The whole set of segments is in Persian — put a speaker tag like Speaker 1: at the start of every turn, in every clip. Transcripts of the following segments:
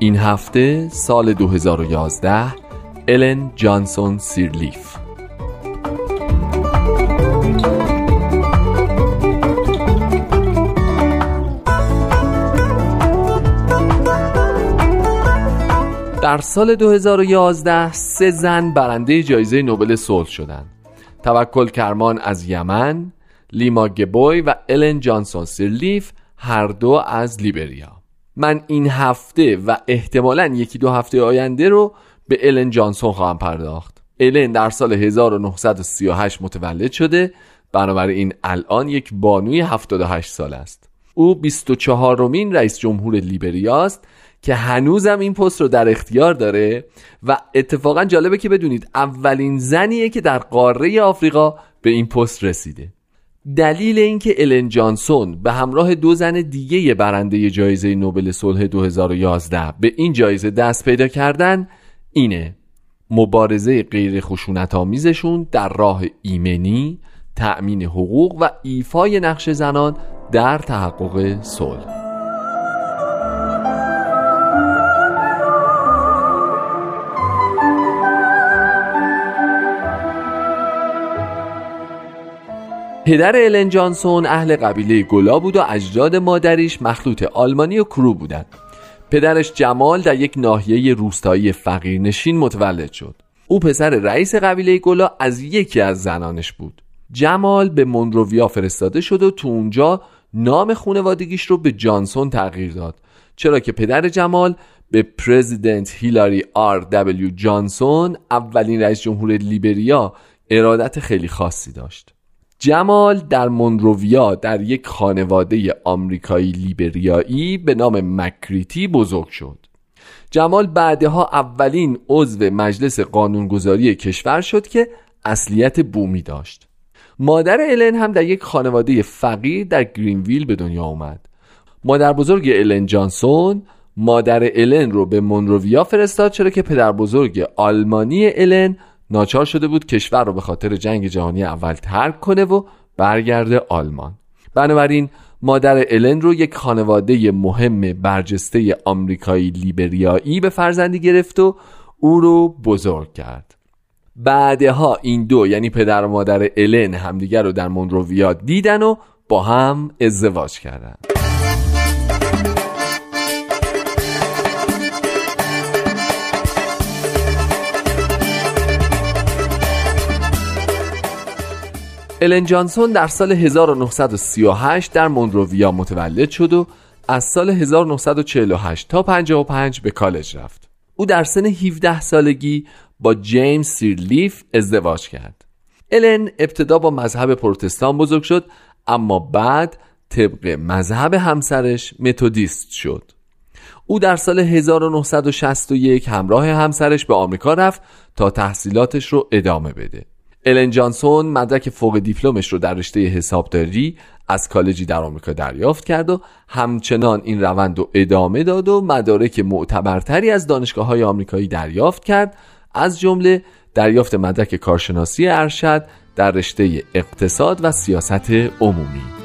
Speaker 1: این هفته سال 2011 الن جانسون سیرلیف در سال 2011 سه زن برنده جایزه نوبل صلح شدند. توکل کرمان از یمن، لیما گبوی و الن جانسون سیرلیف هر دو از لیبریا. من این هفته و احتمالا یکی دو هفته آینده رو به الن جانسون خواهم پرداخت. الن در سال 1938 متولد شده. بنابراین الان یک بانوی 78 سال است. او 24 رومین رئیس جمهور لیبریا است که هنوزم این پست رو در اختیار داره و اتفاقا جالبه که بدونید اولین زنیه که در قاره آفریقا به این پست رسیده. دلیل اینکه الن جانسون به همراه دو زن دیگه برنده جایزه نوبل صلح 2011 به این جایزه دست پیدا کردن اینه. مبارزه غیر خشونت آمیزشون در راه ایمنی، تأمین حقوق و ایفای نقش زنان در تحقق صلح. پدر الن جانسون اهل قبیله گلا بود و اجداد مادریش مخلوط آلمانی و کرو بودند. پدرش جمال در یک ناحیه روستایی فقیرنشین متولد شد. او پسر رئیس قبیله گلا از یکی از زنانش بود. جمال به مونروویا فرستاده شد و تو اونجا نام خونوادگیش رو به جانسون تغییر داد چرا که پدر جمال به پرزیدنت هیلاری آر دبلیو جانسون اولین رئیس جمهور لیبریا ارادت خیلی خاصی داشت جمال در مونروویا در یک خانواده آمریکایی لیبریایی به نام مکریتی بزرگ شد. جمال بعدها اولین عضو مجلس قانونگذاری کشور شد که اصلیت بومی داشت. مادر الن هم در یک خانواده فقیر در گرینویل به دنیا آمد مادر بزرگ الن جانسون مادر الن رو به مونروویا فرستاد چرا که پدر بزرگ آلمانی الن ناچار شده بود کشور رو به خاطر جنگ جهانی اول ترک کنه و برگرده آلمان. بنابراین مادر الن رو یک خانواده مهم برجسته آمریکایی لیبریایی به فرزندی گرفت و او رو بزرگ کرد. بعدها این دو یعنی پدر و مادر الن همدیگر رو در مونروویا دیدن و با هم ازدواج کردند الن جانسون در سال 1938 در مونروویا متولد شد و از سال 1948 تا 55 به کالج رفت. او در سن 17 سالگی با جیمز سیرلیف ازدواج کرد. الن ابتدا با مذهب پروتستان بزرگ شد اما بعد طبق مذهب همسرش متودیست شد. او در سال 1961 همراه همسرش به آمریکا رفت تا تحصیلاتش رو ادامه بده. الن جانسون مدرک فوق دیپلمش رو در رشته حسابداری از کالجی در آمریکا دریافت کرد و همچنان این روند رو ادامه داد و مدارک معتبرتری از دانشگاه های آمریکایی دریافت کرد. از جمله دریافت مدرک کارشناسی ارشد در رشته اقتصاد و سیاست عمومی.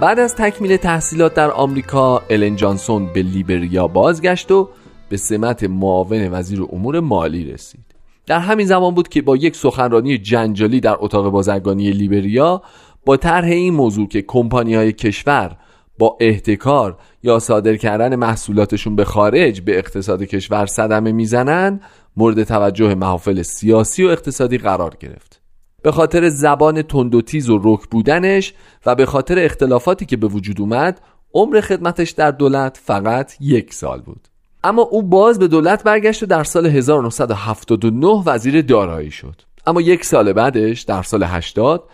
Speaker 1: بعد از تکمیل تحصیلات در آمریکا الن جانسون به لیبریا بازگشت و به سمت معاون وزیر امور مالی رسید. در همین زمان بود که با یک سخنرانی جنجالی در اتاق بازرگانی لیبریا با طرح این موضوع که کمپانی های کشور با احتکار یا صادر کردن محصولاتشون به خارج به اقتصاد کشور صدمه می‌زنن مورد توجه محافل سیاسی و اقتصادی قرار گرفت. به خاطر زبان تند و تیز و رک بودنش و به خاطر اختلافاتی که به وجود اومد عمر خدمتش در دولت فقط یک سال بود. اما او باز به دولت برگشت و در سال 1979 وزیر دارایی شد. اما یک سال بعدش در سال 80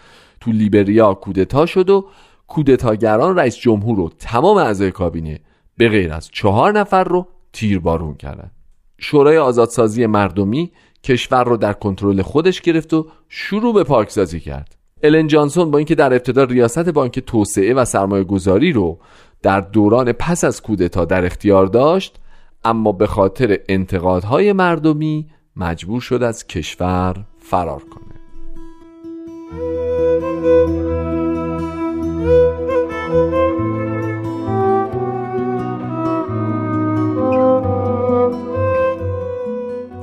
Speaker 1: تو لیبریا کودتا شد و کودتاگران رئیس جمهور رو تمام اعضای کابینه به غیر از چهار نفر رو تیربارون کردند شورای آزادسازی مردمی کشور رو در کنترل خودش گرفت و شروع به پارکسازی کرد. الن جانسون با اینکه در ابتدا ریاست بانک توسعه و سرمایه گذاری رو در دوران پس از کودتا در اختیار داشت اما به خاطر انتقادهای مردمی مجبور شد از کشور فرار کنه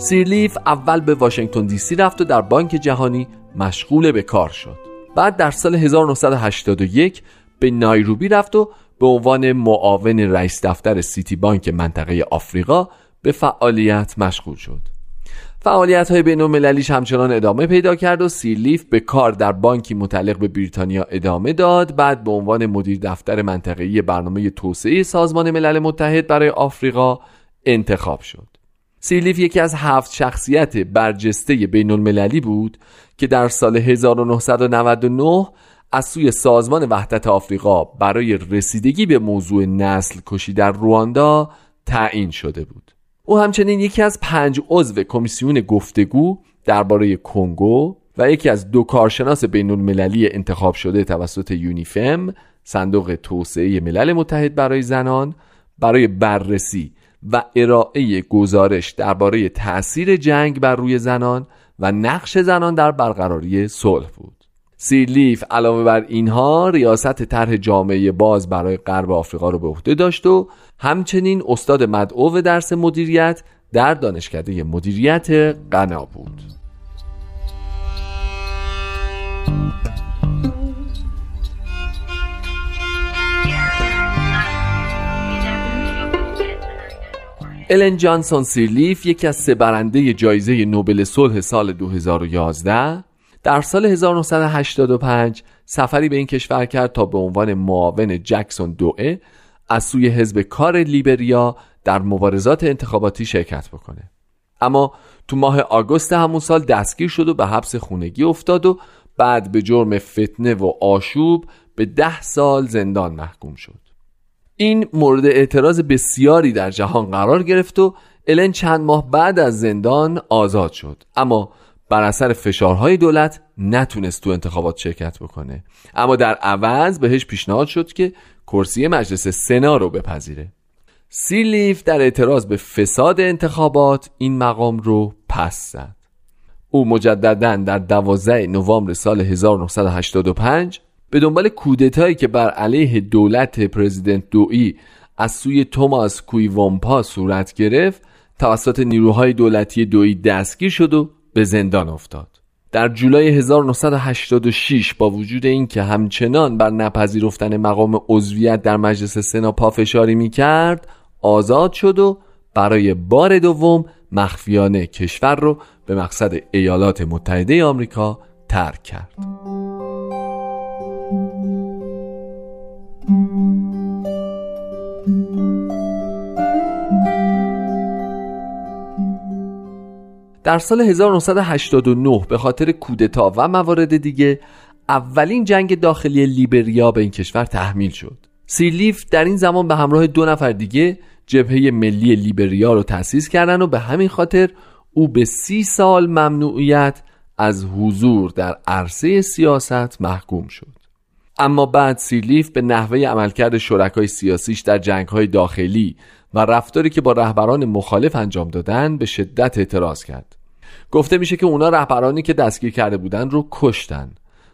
Speaker 1: سیرلیف اول به واشنگتن دی سی رفت و در بانک جهانی مشغول به کار شد. بعد در سال 1981 به نایروبی رفت و به عنوان معاون رئیس دفتر سیتی بانک منطقه آفریقا به فعالیت مشغول شد. فعالیت های بین همچنان ادامه پیدا کرد و سیرلیف به کار در بانکی متعلق به بریتانیا ادامه داد بعد به عنوان مدیر دفتر منطقه‌ای برنامه توسعه سازمان ملل متحد برای آفریقا انتخاب شد. سیرلیف یکی از هفت شخصیت برجسته بین المللی بود که در سال 1999 از سوی سازمان وحدت آفریقا برای رسیدگی به موضوع نسل کشی در رواندا تعیین شده بود. او همچنین یکی از پنج عضو کمیسیون گفتگو درباره کنگو و یکی از دو کارشناس بین المللی انتخاب شده توسط یونیفم صندوق توسعه ملل متحد برای زنان برای بررسی و ارائه گزارش درباره تاثیر جنگ بر روی زنان و نقش زنان در برقراری صلح بود. سیرلیف علاوه بر اینها ریاست طرح جامعه باز برای غرب آفریقا رو به عهده داشت و همچنین استاد مدعو درس مدیریت در دانشکده مدیریت غنا بود. الن جانسون سیرلیف یکی از سه برنده جایزه نوبل صلح سال 2011 در سال 1985 سفری به این کشور کرد تا به عنوان معاون جکسون دوئه از سوی حزب کار لیبریا در مبارزات انتخاباتی شرکت بکنه. اما تو ماه آگوست همون سال دستگیر شد و به حبس خونگی افتاد و بعد به جرم فتنه و آشوب به ده سال زندان محکوم شد. این مورد اعتراض بسیاری در جهان قرار گرفت و الن چند ماه بعد از زندان آزاد شد. اما بر اثر فشارهای دولت نتونست تو انتخابات شرکت بکنه. اما در عوض بهش پیشنهاد شد که کرسی مجلس سنا رو بپذیره. سیلیف در اعتراض به فساد انتخابات این مقام رو پس زد. او مجددا در 12 نوامبر سال 1985 به دنبال کودتایی که بر علیه دولت پرزیدنت دوئی از سوی توماس کویوامپا صورت گرفت توسط نیروهای دولتی دوئی دستگیر شد و به زندان افتاد. در جولای 1986 با وجود اینکه همچنان بر نپذیرفتن مقام عضویت در مجلس سنا پافشاری می کرد آزاد شد و برای بار دوم مخفیانه کشور رو به مقصد ایالات متحده آمریکا ترک کرد. در سال 1989 به خاطر کودتا و موارد دیگه اولین جنگ داخلی لیبریا به این کشور تحمیل شد. سیرلیف در این زمان به همراه دو نفر دیگه جبهه ملی لیبریا رو تأسیس کردن و به همین خاطر او به سی سال ممنوعیت از حضور در عرصه سیاست محکوم شد. اما بعد سیرلیف به نحوه عملکرد شرکای سیاسیش در جنگهای داخلی و رفتاری که با رهبران مخالف انجام دادن به شدت اعتراض کرد. گفته میشه که اونا رهبرانی که دستگیر کرده بودن رو کشتن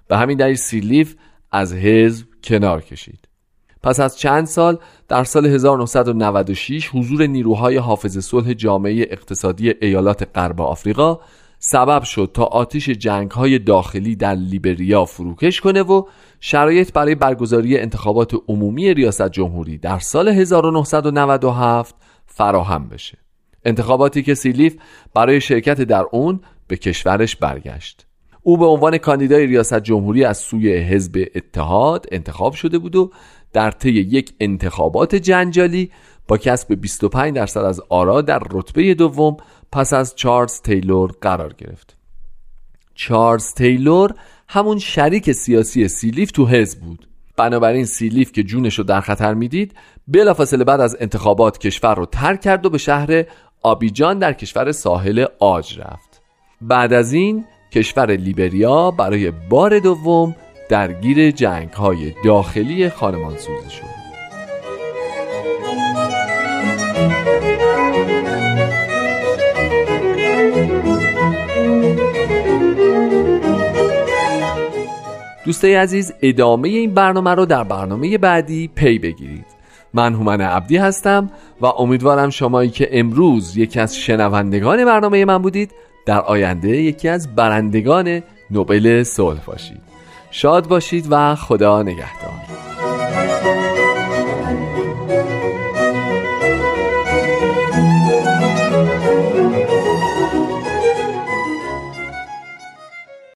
Speaker 1: به همین دلیل سیلیف از حزب کنار کشید. پس از چند سال در سال 1996 حضور نیروهای حافظ صلح جامعه اقتصادی ایالات غرب آفریقا سبب شد تا آتش جنگ های داخلی در لیبریا فروکش کنه و شرایط برای برگزاری انتخابات عمومی ریاست جمهوری در سال 1997 فراهم بشه. انتخاباتی که سیلیف برای شرکت در اون به کشورش برگشت. او به عنوان کاندیدای ریاست جمهوری از سوی حزب اتحاد انتخاب شده بود و در طی یک انتخابات جنجالی با کسب 25 درصد از آرا در رتبه دوم پس از چارلز تیلور قرار گرفت. چارلز تیلور همون شریک سیاسی سیلیف تو حزب بود. بنابراین سیلیف که جونش رو در خطر می‌دید بلافاصله بعد از انتخابات کشور رو ترک کرد و به شهر آبیجان در کشور ساحل آج رفت. بعد از این کشور لیبریا برای بار دوم درگیر جنگ های داخلی خانمانسوزی شد. دوستای عزیز ادامه این برنامه رو در برنامه بعدی پی بگیرید. من هومن عبدی هستم و امیدوارم شمایی که امروز یکی از شنوندگان برنامه من بودید در آینده یکی از برندگان نوبل صلح باشید. شاد باشید و خدا نگهدار.